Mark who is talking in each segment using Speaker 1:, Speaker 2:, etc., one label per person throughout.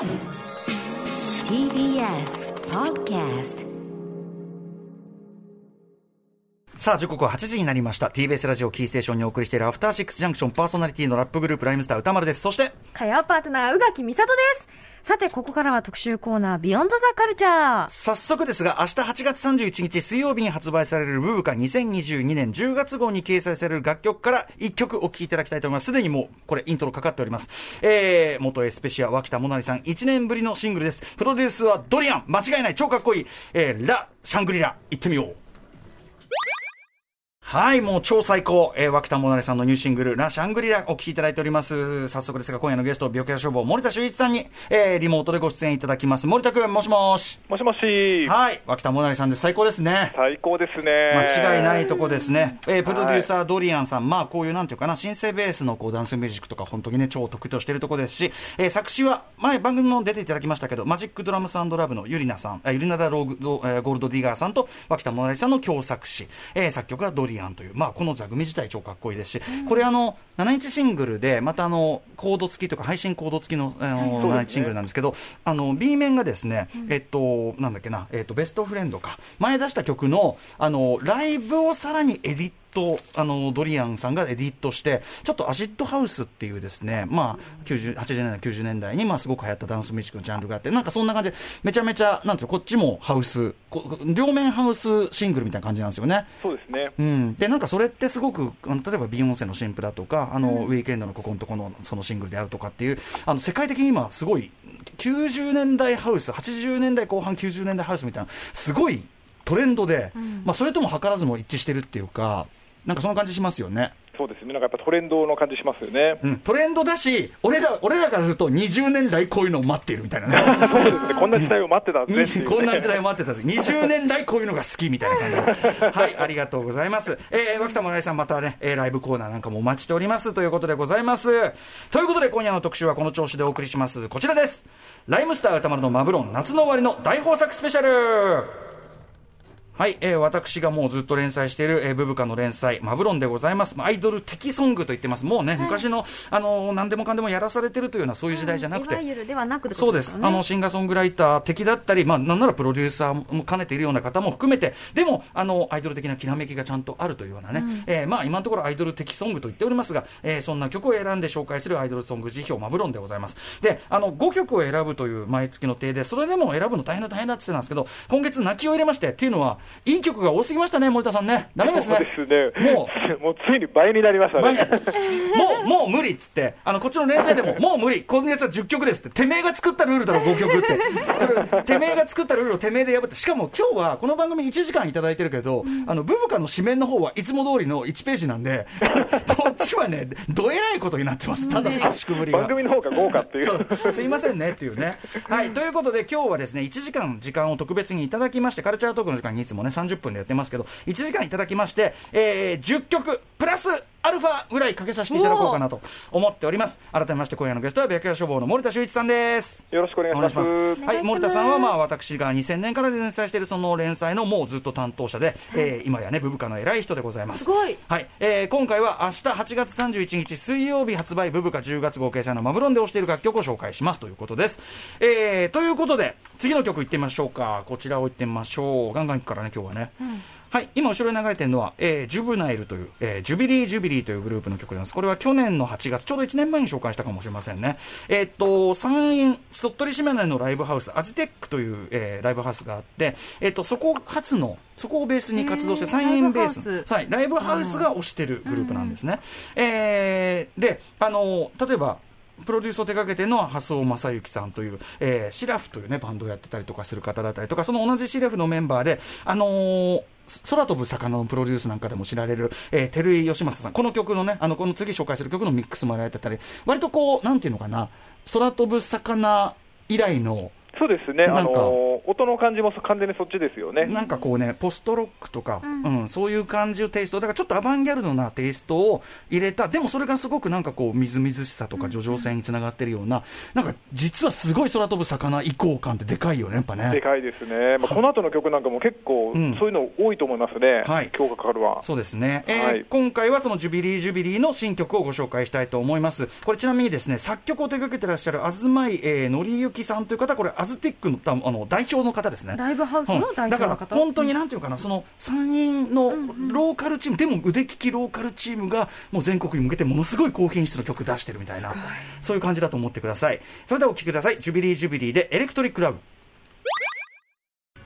Speaker 1: TBS Podcast さあ、時刻は8時になりました。TBS ラジオキーステーションにお送りしているアフターシックスジャンクションパーソナリティのラップグループライムスター歌丸です。そして、
Speaker 2: 火曜パートナー、宇垣美里です。さて、ここからは特集コーナー、ビヨンドザカルチャー。
Speaker 1: 早速ですが、明日8月31日水曜日に発売されるブブカ2022年10月号に掲載される楽曲から1曲お聴きいただきたいと思います。すでにもう、これイントロかかっております。えー、元エスペシア、脇田もなりさん、1年ぶりのシングルです。プロデュースはドリアン、間違いない、超かっこいい、えー、ラ・シャングリラ、行ってみよう。はい、もう超最高、えー、脇田もなれさんのニューシングル、ラ・シャングリラお聴きいただいております。早速ですが、今夜のゲスト、病気や消防、森田修一さんに、えー、リモートでご出演いただきます。森田君、もしもし。
Speaker 3: もしもし。
Speaker 1: はい、脇田もなれさんです。最高ですね。
Speaker 3: 最高ですね。
Speaker 1: 間違いないとこですね。えー、プロデューサー、ドリアンさん、まあ、こういう、なんていうかな、シンセベースのこうダンスミュージックとか、本当にね、超得意としているところですし、えー、作詞は、前番組も出ていただきましたけど、マジックドラムス&ラブのゆりなさん、えー、ゆりなだローグ、えー、ゴールドディガーさんと、脇田もなりさんの共作詞、えー、作曲はドリアンという、まあ、この座組自体超かっこいいですし、これあの、7インチシングルで、またあの、コード付きとか、配信コード付きの、あの、7インチシングルなんですけど、あの、B 面がですね、えっと、なんだっけな、えっと、ベストフレンドか、前出した曲の、あの、ライブをさらにエディットとあのドリアンさんがエディットして、ちょっとアシッドハウスっていうですね、まあ、80年代、90年代に、まあ、すごく流行ったダンスミュージックのジャンルがあって、なんかそんな感じで、めちゃめちゃ、なんていうこっちもハウス、両面ハウスシングルみたいな感じなんですよね。
Speaker 3: そうですね。
Speaker 1: うん。で、なんかそれってすごく、あの例えばビヨンセの新譜だとか、あの、うん、ウィークエンドのここのとこのそのシングルであるとかっていう、あの、世界的に今すごい、90年代ハウス、80年代後半90年代ハウスみたいな、すごいトレンドで、うん、まあ、それとも図らずも一致してるっていうか、なんかそんな感じしますよね。
Speaker 3: そうですね、なんかやっぱトレンドの感じしますよね。
Speaker 1: うん、トレンドだし、俺ら俺らからすると、20年来こういうのを待っているみたいなね。
Speaker 3: そうですね、こんな時代を待ってたぜ、ね、
Speaker 1: こんな時代を待ってたぜ、20年来こういうのが好きみたいな感じ はい、ありがとうございます。えー、脇田もらいさん、またね、えー、ライブコーナーなんかもお待ちしておりますということでございます。ということで、今夜の特集はこの調子でお送りします。こちらです。ライムスター歌丸のマブロン、夏の終わりの大豊作スペシャルはい、えー、私がもうずっと連載している、えー、ブブカの連載、マブロンでございます。アイドル的ソングと言ってます。もうね、はい、昔の、あの、何でもかんでもやらされてるというような、そういう時代じゃなくて。
Speaker 2: うん、いではなく、
Speaker 1: ね、そうです。あの、シンガーソングライター的だったり、まあ、なんならプロデューサーも兼ねているような方も含めて、でも、あの、アイドル的なきらめきがちゃんとあるというようなね、うん、えー、まあ、今のところアイドル的ソングと言っておりますが、えー、そんな曲を選んで紹介するアイドルソング辞表、マブロンでございます。で、あの、5曲を選ぶという毎月の定で、それでも選ぶの大変だ大変だって言ってたんですけど、今月泣きを入れまして、っていうのは、いい曲が多すぎましたね、森田さんね。ダメですね。
Speaker 3: ね。もう、もうついに倍になりましたね。
Speaker 1: もう、もう無理っつって、あの、こっちの連載でも、もう無理。今月は10曲ですって。てめえが作ったルールだろ、5曲って。それ、てめえが作ったルールをてめえで破って。しかも今日は、この番組1時間いただいてるけど、うん、あの、ブブカの紙面の方はいつも通りの1ページなんで、こっちはね、どえらいことになってます。ただの圧縮ぶりが。
Speaker 3: 番組の方が豪華っていう。
Speaker 1: そう。すいませんねっていうね。はい。ということで、今日はですね、1時間時間を特別にいただきまして、カルチャートークの時間にいつもね、30分でやってますけど、1時間いただきまして、えー、10曲、プラスアルファぐらいかけさせていただこうかなと思っております。改めまして今夜のゲストは白夜処方の森田修一さんです。
Speaker 3: よろしくお願いします。
Speaker 1: はい、森田さんはまあ私が2000年から連載しているその連載のもうずっと担当者で、えー、今やね、ブブカの偉い人でございます。
Speaker 2: すごい。
Speaker 1: はい、えー、今回は明日8月31日水曜日発売ブブカ10月号掲載のマブロンで推している楽曲を紹介しますということです。えー、ということで、次の曲いってみましょうか。こちらをいってみましょう。ガンガンいくからね、今日はね。うんはい、今後ろに流れてるのは、えー、ジュブナイルという、えー、ジュビリー・ジュビリーというグループの曲です。これは去年の8月、ちょうど1年前に紹介したかもしれませんね。えー、っと、山陰、鳥取島根のライブハウス、アズティックという、えー、ライブハウスがあって、えー、っと、そこ初の、そこをベースに活動して、山陰ベース、はい、ライブハウスが推してるグループなんですね。えー、で、あの、例えば、プロデュースを手掛けてるのは、蓮尾正幸さんという、えー、シラフというね、バンドをやってたりとかする方だったりとか、その同じシラフのメンバーで、あのー空飛ぶ魚のプロデュースなんかでも知られる、えー、照井義正さん、この曲のね、あの、この次紹介する曲のミックスもやられてたり、割とこう、なんていうのかな、空飛ぶ魚以来の、
Speaker 3: そうですね、
Speaker 1: なんか。
Speaker 3: あの音の感じも完全にそっちですよね。
Speaker 1: なんかこうね、ポストロックとか、
Speaker 2: うん。
Speaker 1: うん、そういう感じのテイスト、だからちょっとアバンギャルドなテイストを入れた、でもそれがすごくなんかこう、みずみずしさとか叙情性につながってるような、なんか実はすごい空飛ぶ魚以降感ってでかいよね、やっぱね。
Speaker 3: でかいですね、まあ、この後の曲なんかも結構、
Speaker 1: うん。
Speaker 3: そういうの多いと思いますね、
Speaker 1: はい。
Speaker 3: 今日かかるは。
Speaker 1: そうですね、えー
Speaker 3: はい。
Speaker 1: 今回はそのジュビリー・ジュビリーの新曲をご紹介したいと思います。これちなみにですね、作曲を手掛けてらっしゃる東井、えー、紀之さんという方、これアズティックのたあの代表の方ですね。
Speaker 2: ライブハウスの代表の
Speaker 1: だ
Speaker 2: 方。
Speaker 1: から本当になんていうかな、その3人のローカルチーム、でも腕利きローカルチームがもう全国に向けてものすごい高品質の曲出してるみたいな、そういう感じだと思ってください。それではお聴きください。ジュビリー・ジュビリーでエレクトリック・ラブ。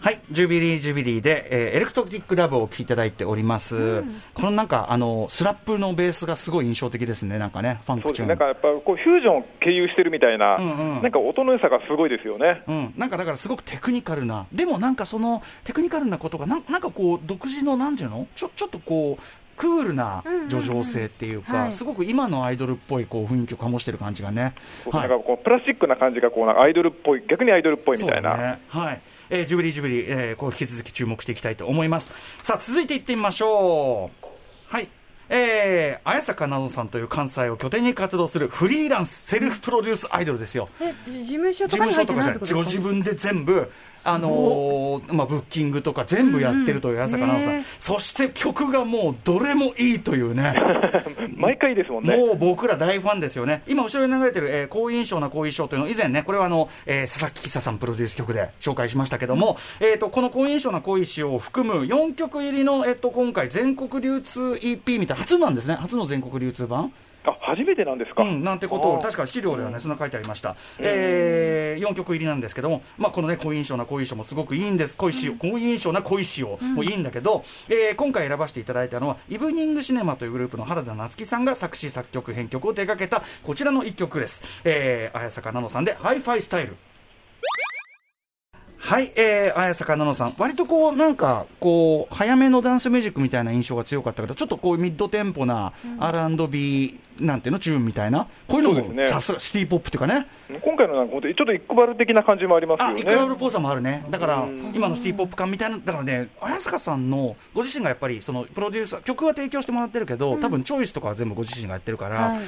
Speaker 1: はい、ジュビリー・ジュビリーで、えーエレクトリック・ラブをお聴きいただいております。このなんか、あの、スラップのベースがすごい印象的ですね、なんかね、ファンクチューン。
Speaker 3: なんかやっぱこうフュージョンを経由してるみたいな、
Speaker 1: うんうん
Speaker 3: なんか音の良さがすごいですよね。
Speaker 1: うん、なんかだからすごくテクニカルな、でもなんかそのテクニカルなことがなん、なんかこう、独自の、なんていうの？ちょちょっとこう、クールな叙情性っていうか、
Speaker 2: はい
Speaker 1: すごく今のアイドルっぽいこう雰囲気を醸してる感じがね。
Speaker 3: そうなんかこうプラスチックな感じがこうアイドルっぽい、逆にアイドルっぽいみたいな。
Speaker 1: ね。はい。えージュビリージュビリー、えーこう引き続き注目していきたいと思います。さあ、続いていってみましょう。はい。えー、綾坂奈々さんという関西を拠点に活動するフリーランス、セルフプロデュースアイドルですよ。
Speaker 2: え、事務所
Speaker 1: 事
Speaker 2: とかに入って
Speaker 1: ない、ご自分で全部、あのーまあ、ブッキングとか全部やってるという綾坂奈々さん、
Speaker 2: ね
Speaker 1: そして曲がもうどれもいいというね。
Speaker 3: 毎回ですもんね。
Speaker 1: もう僕ら大ファンですよね。今後ろに流れてる、えー、好印象な好印象というのを以前ね、これはあの、えー佐々木久さんプロデュース曲で紹介しましたけども、えっ、と、この好印象な好印象を含む4曲入りの、えっ、と、今回全国流通 EP みたいな、初なんですね。初の全国流通盤
Speaker 3: あ初めてなんですか？
Speaker 1: うん、なんてことを、確か資料ではね、そんな書いてありました。えー、4曲入りなんですけども、まあ、このね、好印象な好印象もすごくいいんです。好印象、好印象な好印象もいいんだけど、えー今回選ばせていただいたのは、イブニングシネマというグループの原田夏樹さんが作詞作曲編曲を手掛けた、こちらの1曲です。えー、綾坂奈々さんで、ハイファイスタイル。はい、えー、綾坂奈々さん、割とこう、なんか、こう、早めのダンスミュージックみたいな印象が強かったけど、ちょっとこう、ミッドテンポな R&B なんていうの、チューンみたいな、こういうのも、
Speaker 3: ね
Speaker 1: さすがシティポップっていうかね、
Speaker 3: 今回のなんかちょっとイクバル的な感じもありますよ
Speaker 1: あ、
Speaker 3: ね。
Speaker 1: イクラブルポーザーもあるね。だから
Speaker 3: うん、
Speaker 1: 今のシティポップ感みたいな、だからね、綾坂さんの、ご自身がやっぱり、その、プロデューサー、曲は提供してもらってるけど、多分チョイスとかは全部ご自身がやってるから、
Speaker 2: はい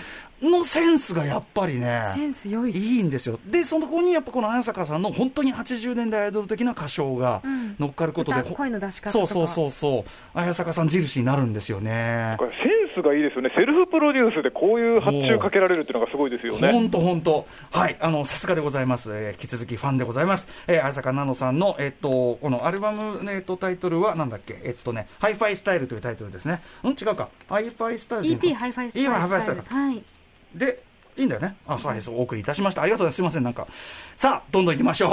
Speaker 1: のセンスがやっぱりね、
Speaker 2: センス良い。
Speaker 1: いいんですよ。で、そのこにやっぱこの綾坂さんの本当に80年代アイドル的な歌唱が
Speaker 2: うん
Speaker 1: 乗っかることで、
Speaker 2: 歌声の出し方
Speaker 1: そうそうそうそう、綾坂さん印になるんですよね
Speaker 3: こ。れセンスがいいですよね。セルフプロデュースでこういう発注かけられるっていうのがすごいですよね。
Speaker 1: 本当本当はい、あの、さすがでございます。えー引き続きファンでございます。えー、綾坂奈々さんの、えっと、このアルバム、えっと、タイトルは、なんだっけ、えっとね、ハイファイスタイルというタイトルですね。ん？違うか。ハイファイスタイル
Speaker 2: EP ハイファイスタイル。
Speaker 1: EP ハイファイスタイルか。
Speaker 2: はい。
Speaker 1: で、いいんだよね。あ、そう、はい、そう、お送りいたしました。ありがとうございます。すみません、なんか。さあ、どんどん行きましょう。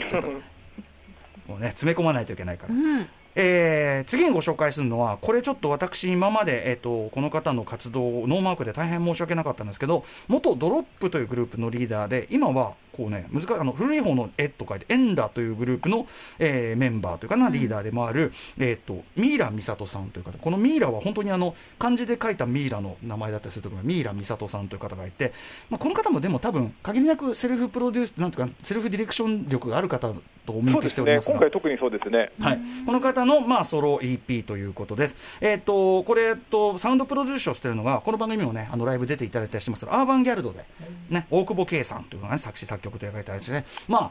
Speaker 1: もうね、詰め込まないといけないから
Speaker 2: う。ん。
Speaker 1: えー次にご紹介するのは、これちょっと私、今まで、えっとこの方の活動をノーマークで大変申し訳なかったんですけど、元ドロップというグループのリーダーで、今はこう、ね、難しいあの古い方の絵と書いて、エンラというグループの、えーメンバーというかな、リーダーでもある、えっとミイラ美里さんという方、このミイラは本当にあの漢字で書いたミイラの名前だったりするところミイラ美里さんという方がいて、まあ、この方もでも多分、限りなくセルフプロデュース、なんとか、セルフディレクション力がある方とお見受け
Speaker 3: そうですね。
Speaker 1: しておりますが
Speaker 3: 今回特にそうですね。
Speaker 1: はい、この方の、まあ、ソロ EP ということです。えっ、と、これ、えっと、サウンドプロデュースをしてるのが、この番組もね、あの、ライブ出ていただいたりしてますアーバンギャルドで、ね、大久保圭さんというのがね、作詞作曲と書いてあるんですね。まあ、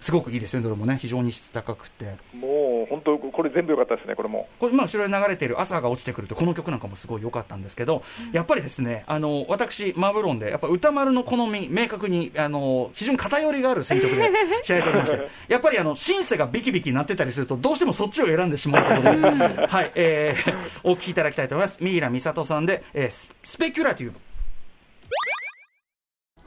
Speaker 1: すごくいいですよね、どれもね、非常に質高くて。
Speaker 3: もう本当、これ全部良かったですね、これも。
Speaker 1: これ今後ろに流れている朝が落ちてくるとこの曲なんかもすごい良かったんですけど、やっぱりですねあの私マブロンでやっぱ歌丸の好み明確にあの非常に偏りがある選曲で知られておりましてやっぱりあのシンセがビキビキになってたりするとどうしてもそっちを選んでしまうということで、はいえー、お聴きいただきたいと思います。ミイラ美里さんで、えーススペキュラティブ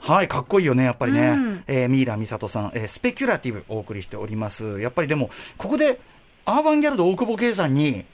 Speaker 1: はい、かっこいいよね、やっぱりね。
Speaker 2: うん
Speaker 1: えーミイラ美里さん、えースペキュラティブお送りしております。やっぱりでも、ここで、アーバンギャルド大久保圭さんに、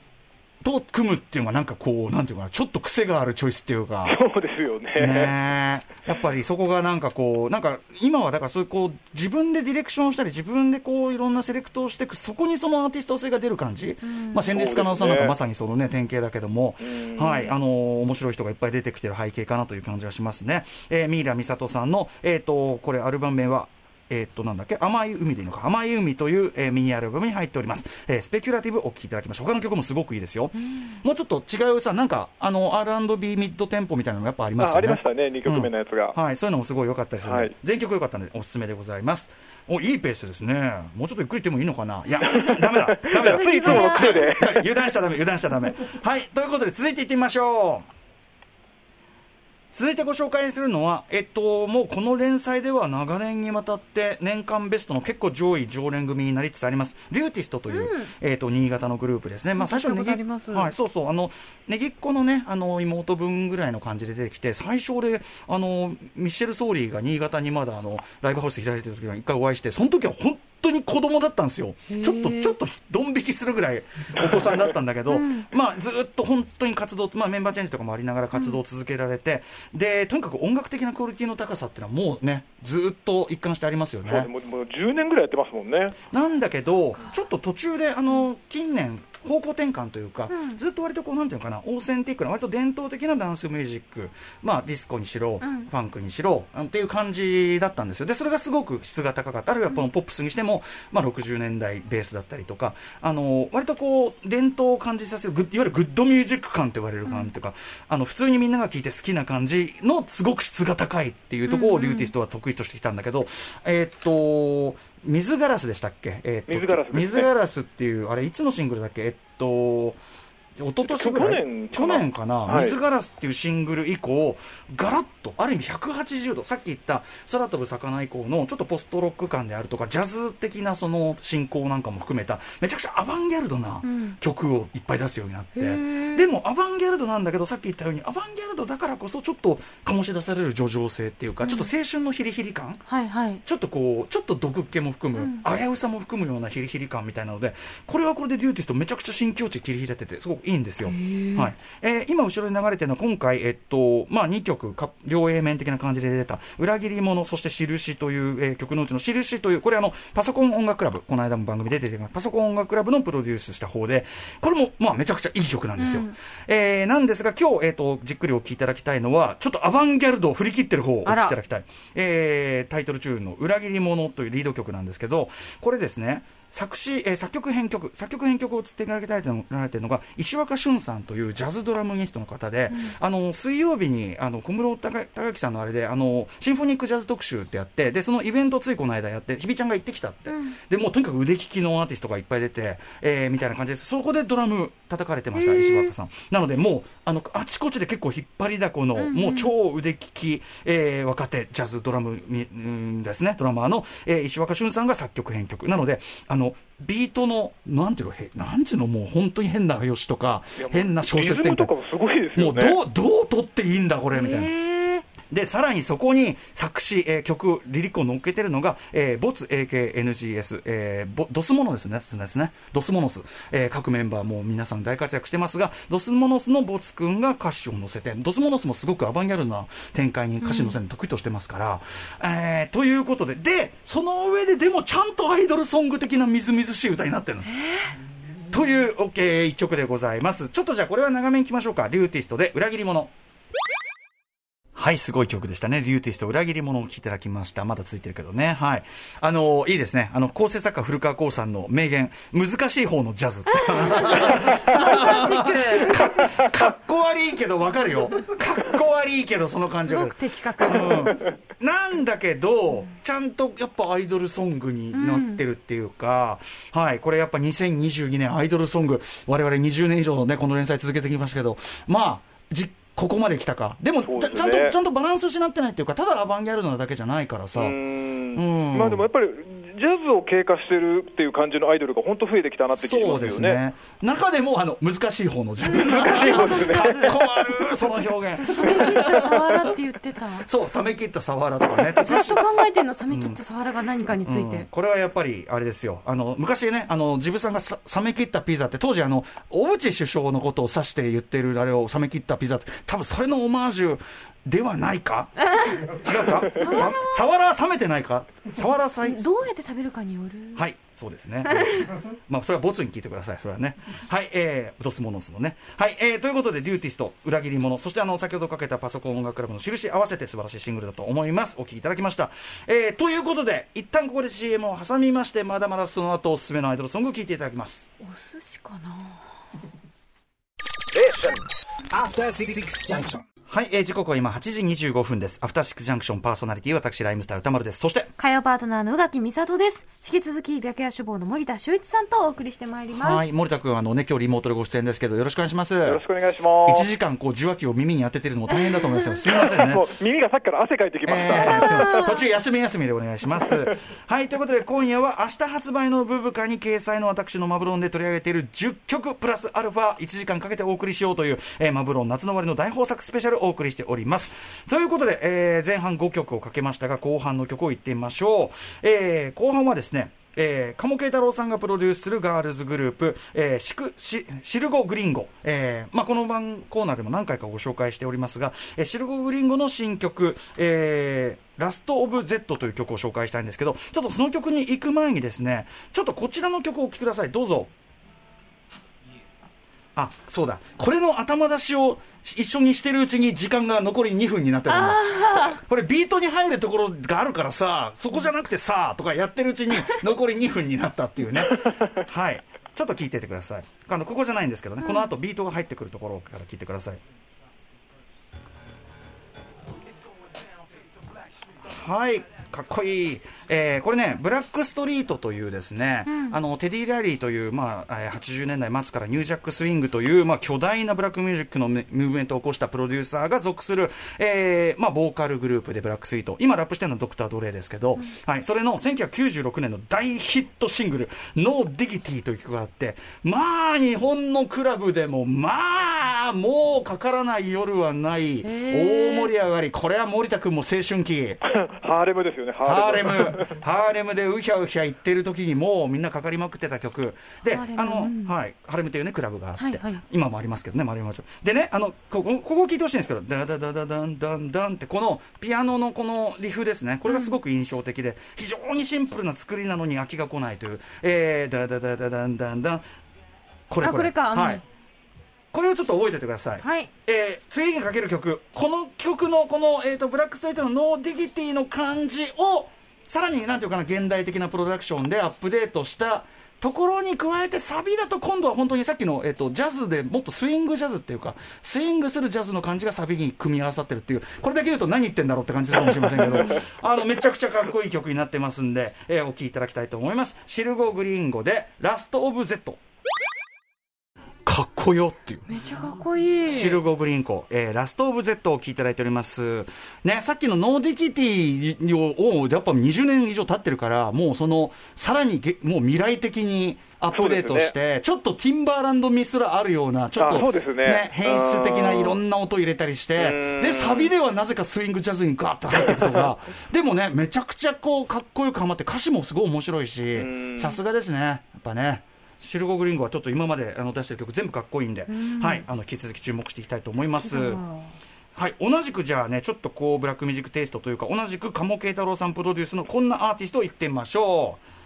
Speaker 1: と組むっていうのがなんかこう、なんていうかな、ちょっと癖があるチョイスっていうか。
Speaker 3: そうですよね。
Speaker 1: ねえやっぱりそこがなんかこう、なんか今はだからそういうこう、自分でディレクションしたり、自分でこう、いろんなセレクトをしていく、そこにそのアーティスト性が出る感じ。まあ、戦術家のさんなんかまさにそのね、典型だけども、
Speaker 3: うん
Speaker 1: はい、あのー面白い人がいっぱい出てきてる背景かなという感じがしますね。えーミイラ美里さんの、えっ、と、これアルバム名は、えーっと、なんだっけ、甘い海でいいのか、甘い海という、えーミニアルバムに入っております。えースペキュラティブお聴きいただきました。他の曲もすごくいいですよ。もうちょっと違うさ、なんか、あの、R&B ミッドテンポみたいなのもやっぱありますよね。
Speaker 3: あありましたね、2曲目のやつが。
Speaker 1: はい、そういうのもすごい良かったですので、
Speaker 3: はい
Speaker 1: 全曲良かったのでおすすめでございます。お、いいペースですね。もうちょっとゆっくり言ってもいいのかな？いや、ダメだ、ダメだ。
Speaker 3: つ いつもの癖で。
Speaker 1: 油断しちゃダメ、油断しちゃダメ。はい、ということで続いていってみましょう。続いてご紹介するのは、えっと、もうこの連載では長年にわたって年間ベストの結構上位常連組になりつつあります、リューティストという、
Speaker 2: うん。
Speaker 1: えっと、新潟のグループですね。まあ最初
Speaker 2: 聞いたこと
Speaker 1: ネギ
Speaker 2: あります。
Speaker 1: はい、そうそう、あの、ネギっ子のね、あの、妹分ぐらいの感じで出てきて、最初で、あの、ミッシェル・ソーリーが新潟にまだ、あの、ライブハウス開いてる時に一回お会いして、その時は本当に子供だったんですよ。
Speaker 2: ー
Speaker 1: ちょっと、ちょっと、ドン引きするぐらいお子さんだったんだけど、まあ、ずっと本当に活動、まあ、メンバーチェンジとかもありながら活動を続けられて、で、とにかく音楽的なクオリティの高さっていうのはもうね、ずっと一貫してありますよね。
Speaker 3: もうもう10年ぐらいやってますもんね。
Speaker 1: なんだけど、ちょっと途中で、あの、近年、方向転換というか、
Speaker 2: うん。
Speaker 1: ずっと割とこう、なんていうのかな、オーセンティックな、割と伝統的なダンスミュージック、まあ、ディスコにしろ、
Speaker 2: うん。
Speaker 1: ファンクにしろ、っていう感じだったんですよ。で、それがすごく質が高かった。あるいはこのポップスにしても、まあ、60年代ベースだったりとか、あの、割とこう、伝統を感じさせる、グッいわゆるグッドミュージック感と言われる感じとか、あの、普通にみんなが聴いて好きな感じの、すごく質が高いっていうところを、リューティストは得意としてきたんだけど、えーっと、水ガラスでしたっけ、えーっと
Speaker 3: 水ガラスね。
Speaker 1: 水ガラスっていう、あれ、いつのシングルだっけ？えっと、一昨年ぐらい？
Speaker 3: 去年か
Speaker 1: 去
Speaker 3: な？はい。
Speaker 1: 水ガラスっていうシングル以降、ガラッと、ある意味180度、さっき言った空飛ぶ魚以降のちょっとポストロック感であるとか、ジャズ的なその進行なんかも含めた、めちゃくちゃアバンギャルドな
Speaker 2: うん。
Speaker 1: 曲をいっぱい出すようになって、
Speaker 2: へー。
Speaker 1: でもアバンギャルドなんだけど、さっき言ったように、アバンギャルドだからこそ、ちょっと醸し出される叙情性っていうか、ちょっと青春のヒリヒリ感、
Speaker 2: はいはい。
Speaker 1: ちょっとこう、ちょっと毒っ気も含む、
Speaker 2: うん。
Speaker 1: 危うさも含むようなヒリヒリ感みたいなので、これはこれでデューティストめちゃくちゃ新境地切り開いてて、すごくいいんですよ。はいえー今後ろに流れてるのは今回、えっと、まあ2曲か、両 A 面的な感じで出た、裏切り者、そして印という、えー曲のうちの印という、これあの、パソコン音楽クラブ、この間も番組で出てきました、パソコン音楽クラブのプロデュースした方で、これも、まあめちゃくちゃいい曲なんですよ。
Speaker 2: うん
Speaker 1: えーなんですが、今日、えっ、と、じっくりお聴きいただきたいのは、ちょっとアバンギャルドを振り切ってる方をお聴きいただきたい。えータイトルチューンの裏切り者というリード曲なんですけど、これですね、作詞、えー作曲編曲、作曲編曲をつっていただきたいとられているのが、石若俊さんというジャズドラムニストの方で、あの、水曜日に、あの、小室孝孝之さんのあれで、あの、シンフォニックジャズ特集ってやって、で、そのイベントついこの間やって、ひびちゃんが行ってきたって。
Speaker 2: うん
Speaker 1: で、もうとにかく腕利きのアーティストがいっぱい出て、えーみたいな感じです。そこでドラム叩かれてました、石若さん。なので、もう、あの、あちこちで結構引っ張りだこの、
Speaker 2: うんうん
Speaker 1: もう超腕利き、えー若手ジャズドラムに、うんですね、ドラマーの、えー石若俊さんが作曲編曲。なので、あの、ビートの、なんていうの、へなんていうの、もう本当に変な拍子とか変な小説展開。
Speaker 3: とかもすごいですよね。
Speaker 1: もうどう、どう撮っていいんだ、これ、みたいな。で、さらにそこに作詞、えー曲、リリックを乗っけてるのが、えー、ボツ AKNGS、えー、ボドスモノスのやつですね。ドスモノス。えー各メンバーも皆さん大活躍してますが、ドスモノスのボツくんが歌詞を載せて、ドスモノスもすごくアバンギャルドな展開に歌詞載せるの得意としてますから、えーということで、で、その上ででもちゃんとアイドルソング的なみずみずしい歌になってるの。という、OK、一曲でございます。ちょっとじゃあこれは長めにいきましょうか。リューティストで裏切り者。はい、すごい曲でしたね。リューティスト裏切り者を聴いていただきました。まだついてるけどね。はい。あの、いいですね。あの、構成作家古川光さんの名言、難しい方のジャズって。かかっこ悪いけどわかるよ。かっこ悪いけどその感じが
Speaker 2: すごく的確。
Speaker 1: うんなんだけど、ちゃんとやっぱアイドルソングになってるっていうか、はい、これやっぱ2022年アイドルソング、我々20年以上ね、この連載続けてきましたけど、まあ、じここまで来たか。でも、
Speaker 3: ね
Speaker 1: ちゃんと、ちゃんとバランス失ってないっていうか、ただアバンギャルドなだけじゃないからさ。
Speaker 3: う
Speaker 1: ん
Speaker 3: まあでもやっぱり、ジャズを経過してるっていう感じのアイドルが本当増えてきたなって気がし
Speaker 1: そう
Speaker 3: ますよね。
Speaker 1: ですね。中でも、あの、難しい方のジャズ。
Speaker 3: 難しい方ですね
Speaker 1: かっこ悪い、その表現。
Speaker 2: 冷め切ったサワラって言ってた。
Speaker 1: そう、冷め切ったサワラとかね。
Speaker 2: ずっと考えてんの、冷め切ったサワラが何かについ
Speaker 1: うん
Speaker 2: て。
Speaker 1: これはやっぱりあれですよ、あの昔ね、あのジブさんがさ冷め切ったピザって、当時あの、小渕首相のことを指して言ってるあれを冷め切ったピザって、多分それのオマージュではないか？違うか？さサワラは冷めてないか？サワラさい？
Speaker 2: どうやって食べるかによる。
Speaker 1: はい、そうですね。まあ、それはボツに聞いてください、それはね。はい、えー、ドスモノスのね。はい、えー、ということで、リューティスト、裏切り者、そしてあの、先ほどかけたパソコン音楽クラブの印合わせて素晴らしいシングルだと思います。お聴きいただきました。えー、ということで、一旦ここで CM を挟みまして、まだまだその後おすすめのアイドルソングを聴いていただきます。
Speaker 2: お寿司かな
Speaker 4: After Six Junction.
Speaker 1: はい、えー、時刻は今8時25分です。アフターシックスジャンクションパーソナリティ私、ライムスター宇多丸です。そして、
Speaker 2: 火曜パートナーの宇垣美里です。引き続き、白夜首謀の森田修一さんとお送りしてまいります。
Speaker 1: はい、森田君、あのね、今日リモートでご出演ですけど、よろしくお願いします。
Speaker 3: よろしくお願いします。
Speaker 1: 1時間、こう、受話器を耳に当ててるのも大変だと思いますよ。すみませんね。
Speaker 3: 耳がさっきから汗かいてきました。
Speaker 1: えーすいません途中休み休みでお願いします。はい、ということで今夜は明日発売のブブカに掲載の私のマブロンで取り上げている10曲プラスアルファ1時間かけてお送りしようという、えーマブロン夏の終わりの大豊作スペシャルお送りしております。ということで、えー前半5曲をかけましたが後半の曲を言ってみましょう。えー後半はですね、えー、鴨慶太郎さんがプロデュースするガールズグループ、えーシクシシルゴグリンゴ、えーまあ、この番コーナーでも何回かご紹介しておりますが、えーシルゴグリンゴの新曲、えーラスト・オブ・ゼットという曲を紹介したいんですけど、ちょっとその曲に行く前にですね、ちょっとこちらの曲をお聴きください。どうぞ。あ、そうだ。これの頭出しを一緒にしてるうちに時間が残り2分になってるんだ。これビートに入るところがあるからさ、そこじゃなくてさ、とかやってるうちに残り2分になったっていうね。はい。ちょっと聞いててください。あの、ここじゃないんですけどね、この後ビートが入ってくるところから聞いてください。はい。かっこいい。えーこれね、ブラックストリートというですね、あの、テディ・ライリーという、まあ、えー80年代末からニュージャック・スイングという、まあ、巨大なブラックミュージックのムムーブメントを起こしたプロデューサーが属する、えーまあ、ボーカルグループでブラックストリート。今ラップしてるのはドクター・ドレイですけど、はい。それの1996年の大ヒットシングル、ノー・ディギティという曲があって、まあ、日本のクラブでも、まあ、もうかからない夜はない、大盛り上がり。これは森田君も青春期。
Speaker 3: ハーレムですよね、
Speaker 1: ハーレム、ハーレムでうひゃうひゃ言ってる時にもうみんなかかりまくってた曲。で、あ
Speaker 2: ハーレム
Speaker 1: の、
Speaker 2: うん
Speaker 1: はい、ハーレムというね、クラブがあって、
Speaker 2: はいはい
Speaker 1: 今もありますけどね、円山町。でね、あの、ここ、ここ聞いてほしいんですけど、ダダダダダンダンダンって、このピアノのこのリフですね、これがすごく印象的で、非常にシンプルな作りなのに飽きが来ないという、えー、ダダダダダンダンダン、これ
Speaker 2: あこれかうん
Speaker 1: はい。これをちょっと覚えておいてください。
Speaker 2: はい。
Speaker 1: えー次にかける曲、この曲のこの、えー、とブラックストリートのノーディギティの感じを、さらになんていうかな、現代的なプロダクションでアップデートしたところに加えて、サビだと今度は本当にさっきの、えー、とジャズでもっとスイングジャズっていうか、スイングするジャズの感じがサビに組み合わさってるっていう、これだけ言うと何言ってんだろうって感じするかもしれませんけど、あのめちゃくちゃかっこいい曲になってますんで、えーお聴きいただきたいと思います。シルゴ・グリーンゴで、ラスト・オブ・ゼット。かっこよっていう。
Speaker 2: めっちゃかっこいい。
Speaker 1: シルゴ・グリーンコ、えーラスト・オブ・ゼットを聞いていただいております。ね、さっきのノーディギティを、をやっぱ20年以上経ってるから、もうその、さらにげもう未来的にアップデートして、ちょっとティンバーランドみすらあるような、ちょっと、
Speaker 3: ね
Speaker 1: 変質的ないろんな音入れたりして
Speaker 3: う、ん
Speaker 1: で、サビではなぜかスイングジャズにガーッと入っていくとか、でもね、めちゃくちゃこう、かっこよくハマって、歌詞もすごい面白いし
Speaker 3: う、ん
Speaker 1: さすがですね、やっぱね。シルゴ・グリーンゴはちょっと今まであの出してる曲全部かっこいいんで、はい、あの引き続き注目していきたいと思います。はい、同じくじゃあね、ちょっとこう、ブラックミュージックテイストというか、同じく加茂啓太郎さんプロデュースのこんなアーティストを行ってみましょう。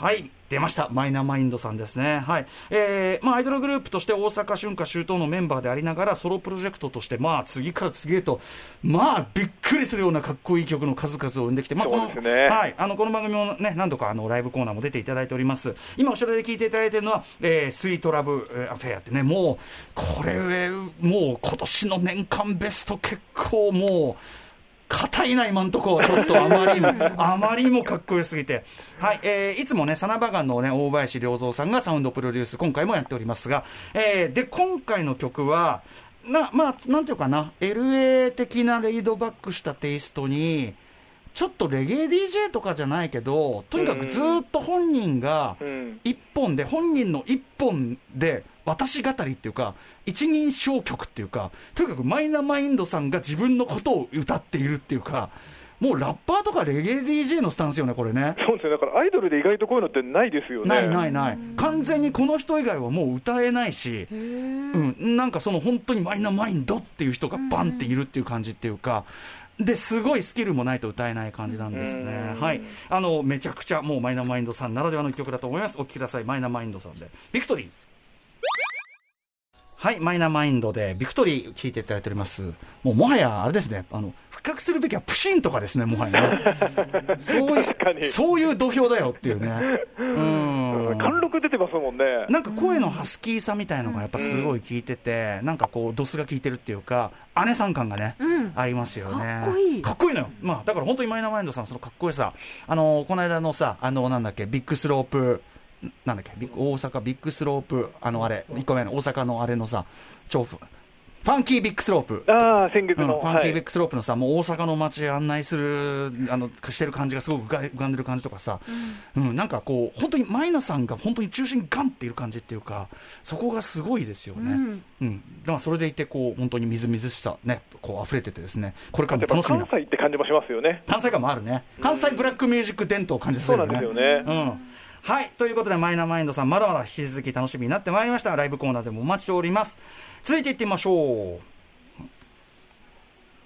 Speaker 1: はい。出ました。マイナーマインドさんですね。はい。えー、まあ、アイドルグループとして大阪春夏秋冬のメンバーでありながら、ソロプロジェクトとして、まあ、次から次へと、まあ、びっくりするようなかっこいい曲の数々を生んできて、まあ、この、
Speaker 3: ね
Speaker 1: はい。あの、この番組もね、何度かあの、ライブコーナーも出ていただいております。今、後ろで聞いていただいているのは、えー、 Sweet Love えー Affair ってね、もう、これ、もう、今年の年間ベスト結構もう、硬いな、今んとこ、ちょっとあまりも、あまりもかっこよすぎて。はい、えー、いつもね、サナバガンのね、大林良三さんがサウンドプロデュース、今回もやっておりますが、えー、で、今回の曲は、な、まあ、なんていうかな、LA 的なレイドバックしたテイストに、ちょっとレゲエ DJ とかじゃないけど、とにかくずーっと本人が
Speaker 3: うん。
Speaker 1: 一本で、本人の一本で、私語りっていうか、一人称曲っていうか、とにかくマイナマインドさんが自分のことを歌っているっていうか、もうラッパーとかレゲエ DJ のスタンスよね、これね。
Speaker 3: そうですね、だからアイドルで意外とこういうのってないですよね。
Speaker 1: ないないない。完全にこの人以外はもう歌えないし、うん、なんかその本当にマイナマインドっていう人がバンっているっていう感じっていうか、ですごいスキルもないと歌えない感じなんですね。はい。あの、めちゃくちゃもうマイナマインドさんならではの一曲だと思います。お聴きください。マイナマインドさんで。ビクトリー。はい、マイナマインドで、ビクトリー聞いていただいております。もうもはや、あれですね、あの、復活するべきはプシンとかですね、もはやね。そういう、そういう土俵だよっていうね。うん。
Speaker 3: 貫禄出てますもんね。
Speaker 1: なんか声のハスキーさみたいのがやっぱすごい効いてて、なんかこう、ドスが効いてるっていうか、姉さん感がね、
Speaker 2: うん
Speaker 1: ありますよね。
Speaker 2: かっこいい
Speaker 1: かっこいいのよ。まあ、だから本当にマイナーマインドさん、そのかっこよさ、あの、この間のさ、あの、なんだっけ、ビッグスロープ、なんだっけ、大阪ビッグスロープ、あのあれ、1個目の大阪のあれのさ、超フ、ファンキービッグスロープ。
Speaker 3: ああ、先月
Speaker 1: うん、
Speaker 3: の。
Speaker 1: ファンキーベッ
Speaker 3: はい
Speaker 1: クスロープのさ、もう大阪の街案内する、あの、してる感じがすごく浮かんでる感じとかさ、うん、なんかこう、本当にマイナさんが本当に中心にガンっている感じっていうか、そこがすごいですよね。
Speaker 2: うん
Speaker 1: うん。だからそれでいて、こう、本当にみずみずしさ、ね、こう溢れててですね、これからも楽しみな
Speaker 3: 関。西って感じもしますよね。
Speaker 1: 関西感もあるね。関西ブラックミュージック伝統を感じさせる
Speaker 3: そうなんですよね。
Speaker 1: うん。はい。ということで、マイナーマインドさん、まだまだ引き続き楽しみになってまいりました。ライブコーナーでもお待ちしております。続いていってみましょう。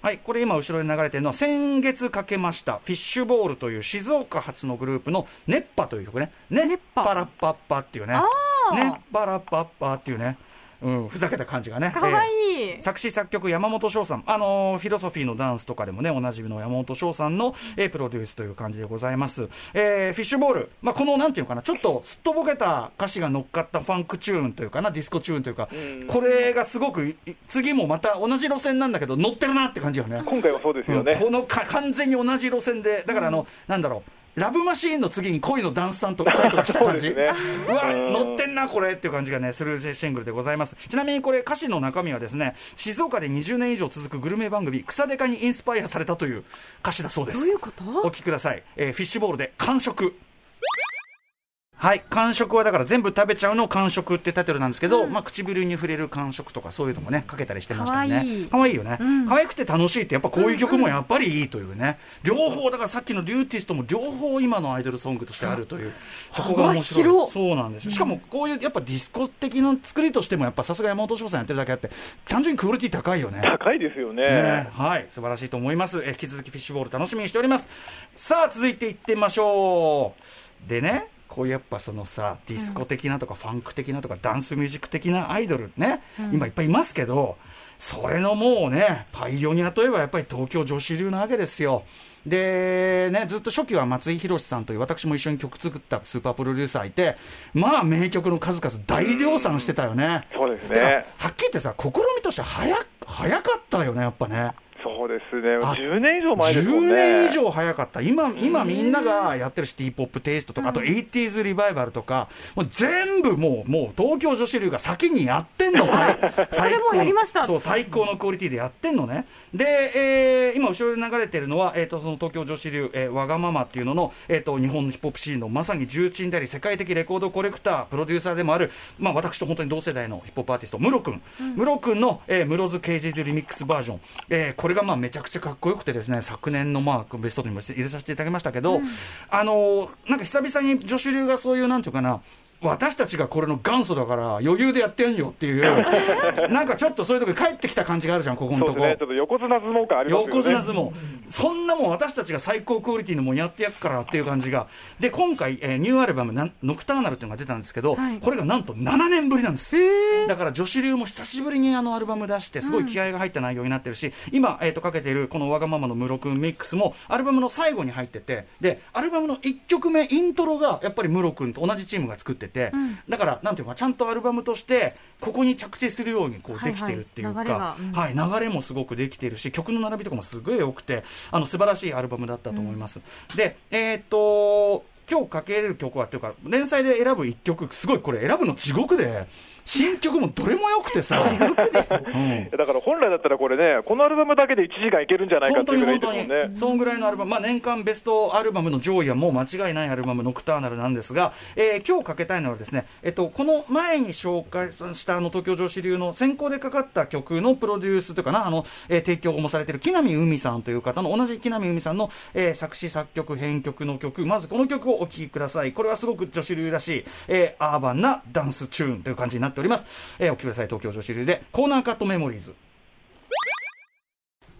Speaker 1: はい。これ今後ろに流れてるのは、先月かけました、フィッシュボールという静岡発のグループの、熱波という曲ね。ね
Speaker 2: 熱波
Speaker 1: パラッパッパっていうね。
Speaker 2: あー
Speaker 1: ねパラッパッパっていうね。うん、ふざけた感じがね。
Speaker 2: かわ
Speaker 1: ええ
Speaker 2: いい。
Speaker 1: 作詞作曲ヤマモトショウさん、あのーフィロソフィーのダンスとかでもね、おなじみのヤマモトショウさんの、えープロデュースという感じでございます。えーフィッシュボール、まあ、このなんていうのかな、ちょっとすっとぼけた歌詞が乗っかったファンクチューンというかな、ディスコチューンというか、
Speaker 3: ん
Speaker 1: これがすごくい、次もまた同じ路線なんだけど、乗ってるなって感じよね。
Speaker 3: 今回はそうですよね。
Speaker 1: うんこのか完全に同じ路線で、だからあの、なんだろう。ラブマシーンの次に恋のダンスさんとさんとか来た感じ。
Speaker 3: そうね
Speaker 1: うわ、
Speaker 3: うん
Speaker 1: 乗ってんな、これっていう感じがね、するシングルでございます。ちなみにこれ歌詞の中身はですね、静岡で20年以上続くグルメ番組、草デカにインスパイアされたという歌詞だそうです。
Speaker 2: どういうこと？
Speaker 1: お聞きください。えーフィッシュボールで完食。はい。完食はだから全部食べちゃうのを完食ってタイトルなんですけど、まあ唇に触れる完食とかそういうのもね、かけたりしてましたよね。
Speaker 2: かわいい
Speaker 1: よね。
Speaker 2: うん
Speaker 1: 可愛くて楽しいってやっぱこういう曲もやっぱりいいというね。両方、だからさっきのデューティストも両方今のアイドルソングとしてあるという。そこが面白い。そうなんですよ。しかもこういうやっぱディスコ的な作りとしてもやっぱさすがヤマモトショウさんやってるだけあって、単純にクオリティ高いよね。
Speaker 3: 高いですよね。
Speaker 1: ねはい、素晴らしいと思います。えー引き続きフィッシュボール楽しみにしております。さあ、続いていってみましょう。でね、こうやっぱそのさ、ディスコ的なとか、ファンク的なとか、ダンスミュージック的なアイドルね、今いっぱいいますけど、それのもうね、パイオニアといえばやっぱり東京女子流なわけですよ。で、ね、ずっと初期は松井宏さんという私も一緒に曲作ったスーパープロデューサーいて、まあ名曲の数々大量産してたよね。
Speaker 3: そうですね。
Speaker 1: はっきり言ってさ、試みとして早早かったよね、やっぱね。
Speaker 3: そうですね。
Speaker 1: あ
Speaker 3: 10年以上前ですもんね。
Speaker 1: 10年以上早かった。今、今みんながやってるシティポップテイストとか、あと 80s リバイバルとか、もう全部もう、もう東京女子流が先にやってんの、最
Speaker 2: それもやりました
Speaker 1: そう、最高のクオリティでやってんのね。で、えー今後ろに流れてるのは、えっ、と、その東京女子流、えーわがままっていうのの、えっ、と、日本のヒップホップシーンのまさに重鎮であり、世界的レコードコレクター、プロデューサーでもある、まあ私と本当に同世代のヒップホップアーティスト、ムロ君。ムロ君の、えー、ムロズ KG's リミックスバージョン。えーこれがまあめちゃくちゃかっこよくてですね、昨年のまあベストにも入れさせていただきましたけど、あのーなんか久々に女子流がそういうなんていうかな、私たちがこれの元祖だから余裕でやってんよっていう、なんかちょっとそういうとこ帰ってきた感じがあるじゃん、ここのとこ。
Speaker 3: ね。ちょっと横綱相撲感ありますよね。
Speaker 1: 横綱相撲、そんなもん私たちが最高クオリティのもんやってやっからっていう感じが、で今回、えーニューアルバムな、ノクターナルっていうのが出たんですけど、
Speaker 2: はい
Speaker 1: これがなんと7年ぶりなんです。だから女子流も久しぶりにあのアルバム出して、すごい気合が入った内容になってるし、今、えー、とかけているこのわがままのムロ君ミックスも、アルバムの最後に入ってて、で、アルバムの1曲目、イントロがやっぱりムロ君と同じチームが作ってて、
Speaker 2: うん。
Speaker 1: だから、なんていうか、ちゃんとアルバムとして、ここに着地するようにこうできてるっていうか、
Speaker 2: はいはい流れ
Speaker 1: はい、流れもすごくできているし、曲の並びとかもすごい良くて、あの素晴らしいアルバムだったと思います。で、えーっと、今日かけれる曲はっていうか、連載で選ぶ一曲、すごいこれ選ぶの地獄で、新曲もどれも良くてさ、うん。
Speaker 3: だから本来だったらこれね、このアルバムだけで1時間いけるんじゃないかっていうぐらいいいね。
Speaker 1: そんぐらいのアルバム、まあ、年間ベストアルバムの上位はもう間違いないアルバム、ノクターナルなんですが、えー今日かけたいのはですね、えっと、この前に紹介したあの東京女子流の先行でかかった曲のプロデュースというかな、あの、えー提供もされている木南海さんという方の、同じ木南海さんの、えー作詞作曲編曲の曲、まずこの曲をお聴きください。これはすごく女子流らしい、えーアーバンなダンスチューンという感じになっております。えーお聴きください、東京女子流で、コーナーカットメモリーズ。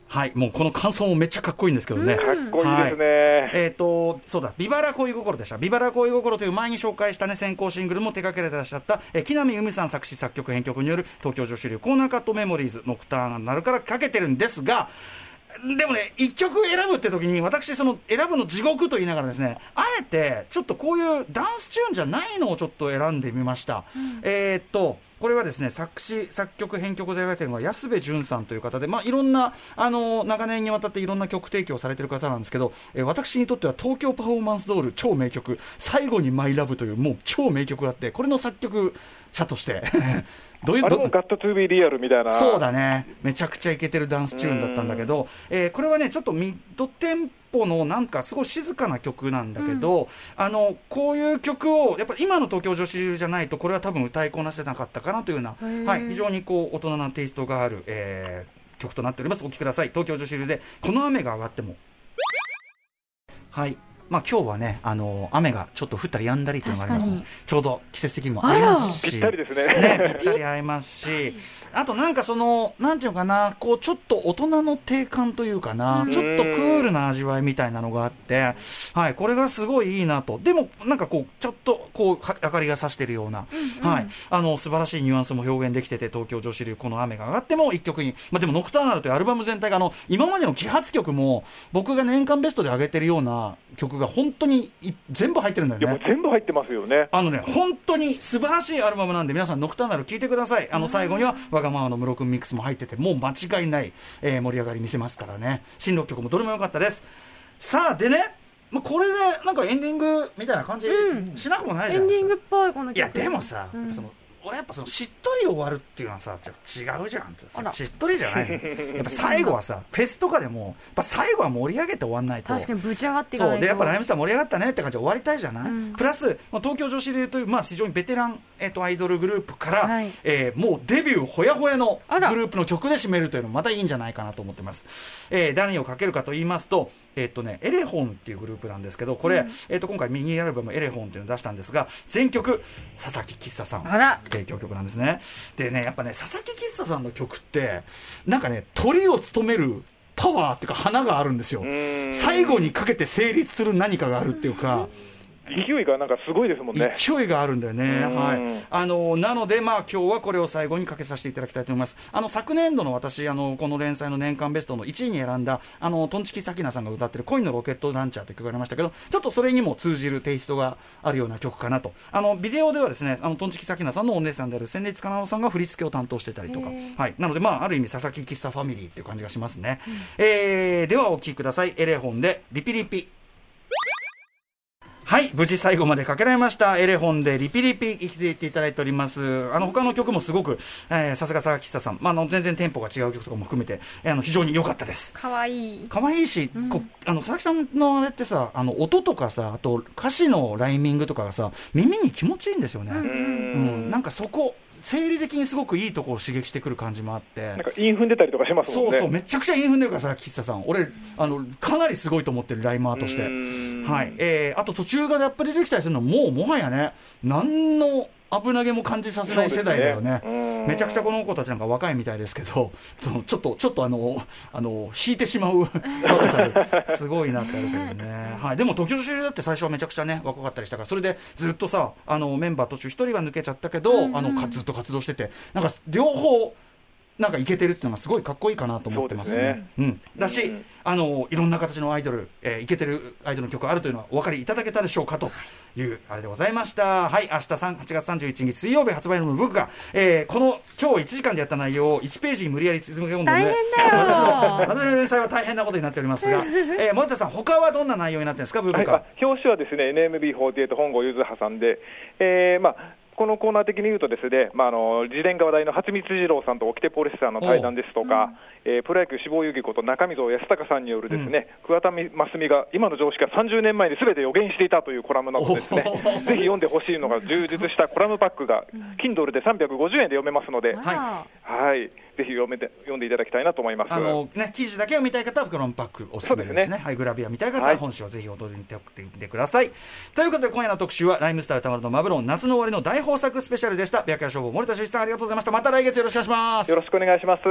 Speaker 1: はい、もうこの感想もめっちゃかっこいいんですけどね。
Speaker 3: かっこいいですね。
Speaker 1: はいえっ、と、そうだ、ビバラ恋心でした。ビバラ恋心という前に紹介したね、先行シングルも手掛けられてらっしゃった、えー木南海さん作詞作曲編曲による東京女子流コーナーカットメモリーズ、ノクターナルからかけてるんですが、でもね、一曲選ぶって時に、私、その、選ぶの地獄と言いながらですね、あえて、ちょっとこういうダンスチューンじゃないのをちょっと選んでみました。えーっと、これはですね、作詞、作曲、編曲で描いてるのは安部淳さんという方で、まあ、いろんな、あの、長年にわたっていろんな曲提供されてる方なんですけど、えー私にとっては東京パフォーマンスドール超名曲、最後にマイラブというもう超名曲があって、これの作曲者として、どういう、ど
Speaker 3: あれもガットトゥービーリアルみたいな。
Speaker 1: そうだね、めちゃくちゃイケてるダンスチューンだったんだけど、えーこれはね、ちょっとミッドテンポのなんかすごい静かな曲なんだけど、あのこういう曲を、やっぱり今の東京女子流じゃないと、これは多分歌いこなせなかったかなというよう
Speaker 2: ー
Speaker 1: な、はい、非常にこう大人なテイストがある、えー曲となっております。お聴きください。東京女子流で、この雨が上がっても。はい。まあ今日はね、あの雨がちょっと降ったり止んだりというのがあります。ちょうど季節的にも合いますし。
Speaker 3: ぴったりですね。
Speaker 1: ね、ぴったり合いますし、あとなんかその、なんていうのかな、こう、ちょっと大人の定感というかな、ちょっとクールな味わいみたいなのがあって、はい、これがすごいいいなと。でも、なんかこう、ちょっと、こう、は明かりが差してるような、はい、あの、素晴らしいニュアンスも表現できてて、東京女子流、この雨が上がっても一曲に、まあでも、ノクターナルというアルバム全体が、あの、今までの揮発曲も、僕が年間ベストで上げてるような曲が本当にい全部入ってるんだよ
Speaker 3: いや、も
Speaker 1: ね
Speaker 3: う。全部入ってますよね。
Speaker 1: あのね、本当に素晴らしいアルバムなんで、皆さん、ノクターナル聴いてください。あの、最後には、わがままのムロ君ミックスも入ってて、もう間違いない、えー盛り上がり見せますからね。新6曲もどれも良かったです。さあ、でね、まあ、これで、なんかエンディングみたいな感じ
Speaker 2: うん
Speaker 1: しなくもないじ
Speaker 2: エンディン
Speaker 1: ゃないですか。
Speaker 2: グっぽい、この曲。
Speaker 1: いや、でもさ、
Speaker 2: うん
Speaker 1: その、俺やっぱその、しっとり終わるっていうのはさ、違うじゃん。ってしっとりじゃない やっぱ最後はさ、フェスとかでも、やっぱ最後は盛り上げて終わんないと。
Speaker 2: 確かにぶち上がっていか。
Speaker 1: そう。でやっぱライムスター盛り上がったねって感じで終わりたいじゃない、
Speaker 2: うん。
Speaker 1: プラス、まあ、東京女子流という、まあ、非常にベテラン、えっとアイドルグループから、
Speaker 2: はい。
Speaker 1: えーもうデビューほやほやのグループの曲で締めるというのもまたいいんじゃないかなと思ってます、えー何をかけるかと言いますと,、えっとね、エレホンっていうグループなんですけどこれ、えっと今回ミニアルバム「エレホン」っていうのを出したんですが全曲佐々木喫茶さん提供曲なんですね。でねやっぱね佐々木喫茶さんの曲ってなんかね鳥を務めるパワーっていうか花があるんですよ。
Speaker 3: ん。
Speaker 1: 最後にかけて成立する何かがあるっていうか、
Speaker 3: 勢いがなんかすごいですもんね。
Speaker 1: 勢いがあるんだよね、
Speaker 3: うん
Speaker 1: はい、あのなので、まあ今日はこれを最後にかけさせていただきたいと思います。あの昨年度の私あの、この連載の年間ベストの1位に選んだ、あのトンチキサキナさんが歌ってる恋のロケットランチャーという曲がありましたけど、ちょっとそれにも通じるテイストがあるような曲かなと、あのビデオではですねあのトンチキサキナさんのお姉さんである千里かなおさんが振り付けを担当してたりとか、はい、なので、まあ、ある意味、佐々木喫茶ファミリーっていう感じがしますね。えーではお聴きください、エレホンでリピリピ。はい、無事最後までかけられました。エレホンでリピリピ生きていっていただいております。あの、他の曲もすごく、えーさすが佐々木久さん、まあ、あの、全然テンポが違う曲とかも含めて、えーあの、非常に良かったです。
Speaker 2: かわいい。
Speaker 1: 可愛いし、こあの佐々木さんのあれってさ、あの音とかさ、あと歌詞のライミングとかがさ、耳に気持ちいいんですよね。
Speaker 3: う
Speaker 1: うん
Speaker 3: ん。
Speaker 1: なんかそこ、生理的にすごくいいところを刺激してくる感じもあって。
Speaker 3: なんか、イン踏んでたりとかしますもんね。
Speaker 1: そうそう、めちゃくちゃインフンでるからさ、喫茶さん。俺、あの、かなりすごいと思ってる、ライマーとして。
Speaker 3: うん
Speaker 1: はい。えー、あと途中がラップでできたりするのも、もはやね、なんの危なげも感じさせない世代だよね。
Speaker 3: ねうん
Speaker 1: めちゃくちゃこの子たちなんか若いみたいですけど、ちょっと、ちょっとあの、あの、引いてしまう 若さですごいなってあるけどね。はい。でも、時々だって最初はめちゃくちゃね、若かったりしたから、それでずっとさ、あの、メンバー途中一人は抜けちゃったけど、あの、かずっと活動してて、なんか、両方、なんかいけてるっていうのがすごいかっこいいかなと思ってますね。
Speaker 3: そうですね
Speaker 1: うん。だし、
Speaker 3: うん
Speaker 1: あの、いろんな形のアイドル、えー、いけてるアイドルの曲あるというのはお分かりいただけたでしょうかという、あれでございました。はい、明日3 8月31日水曜日発売の僕が、えー、この今日1時間でやった内容を1ページに無理やり続け込んで
Speaker 2: 大変だよ
Speaker 1: 私の、私の連載は大変なことになっておりますが、えー、森田さん、他はどんな内容になってるんですか、ブーブ
Speaker 3: はい、
Speaker 1: カ
Speaker 3: あ。表紙はですね NMB48 本郷ゆず挟んで、えーまあ、このコーナー的に言うとですね、まあ、あの自伝が話題の初光二郎さんと沖手ポリスターの対談ですとか、えープロ野球志望遊戯こと中溝康隆さんによるですね、桑田真澄が今の常識が30年前にすべて予言していたというコラムなどですね ぜひ読んでほしいのが充実したコラムパックが Kindle で350円で読めますので、
Speaker 1: はい
Speaker 2: あ。
Speaker 3: はい、ぜひ読めて読んでいただきたいなと思います。
Speaker 1: あのね、記事だけを見たい方は、クロンパックおすすめですね。
Speaker 3: すね。
Speaker 1: はい、グラビア見たい方
Speaker 3: は
Speaker 1: はい。本誌をぜひ驚いておってみてください。ということで、今夜の特集は、ライムスター歌丸のマブロン夏の終わりの大豊作スペシャルでした。白夜消防、森田修一さんありがとうございました。また来月よろしくお願いします。
Speaker 3: よろしくお願いします。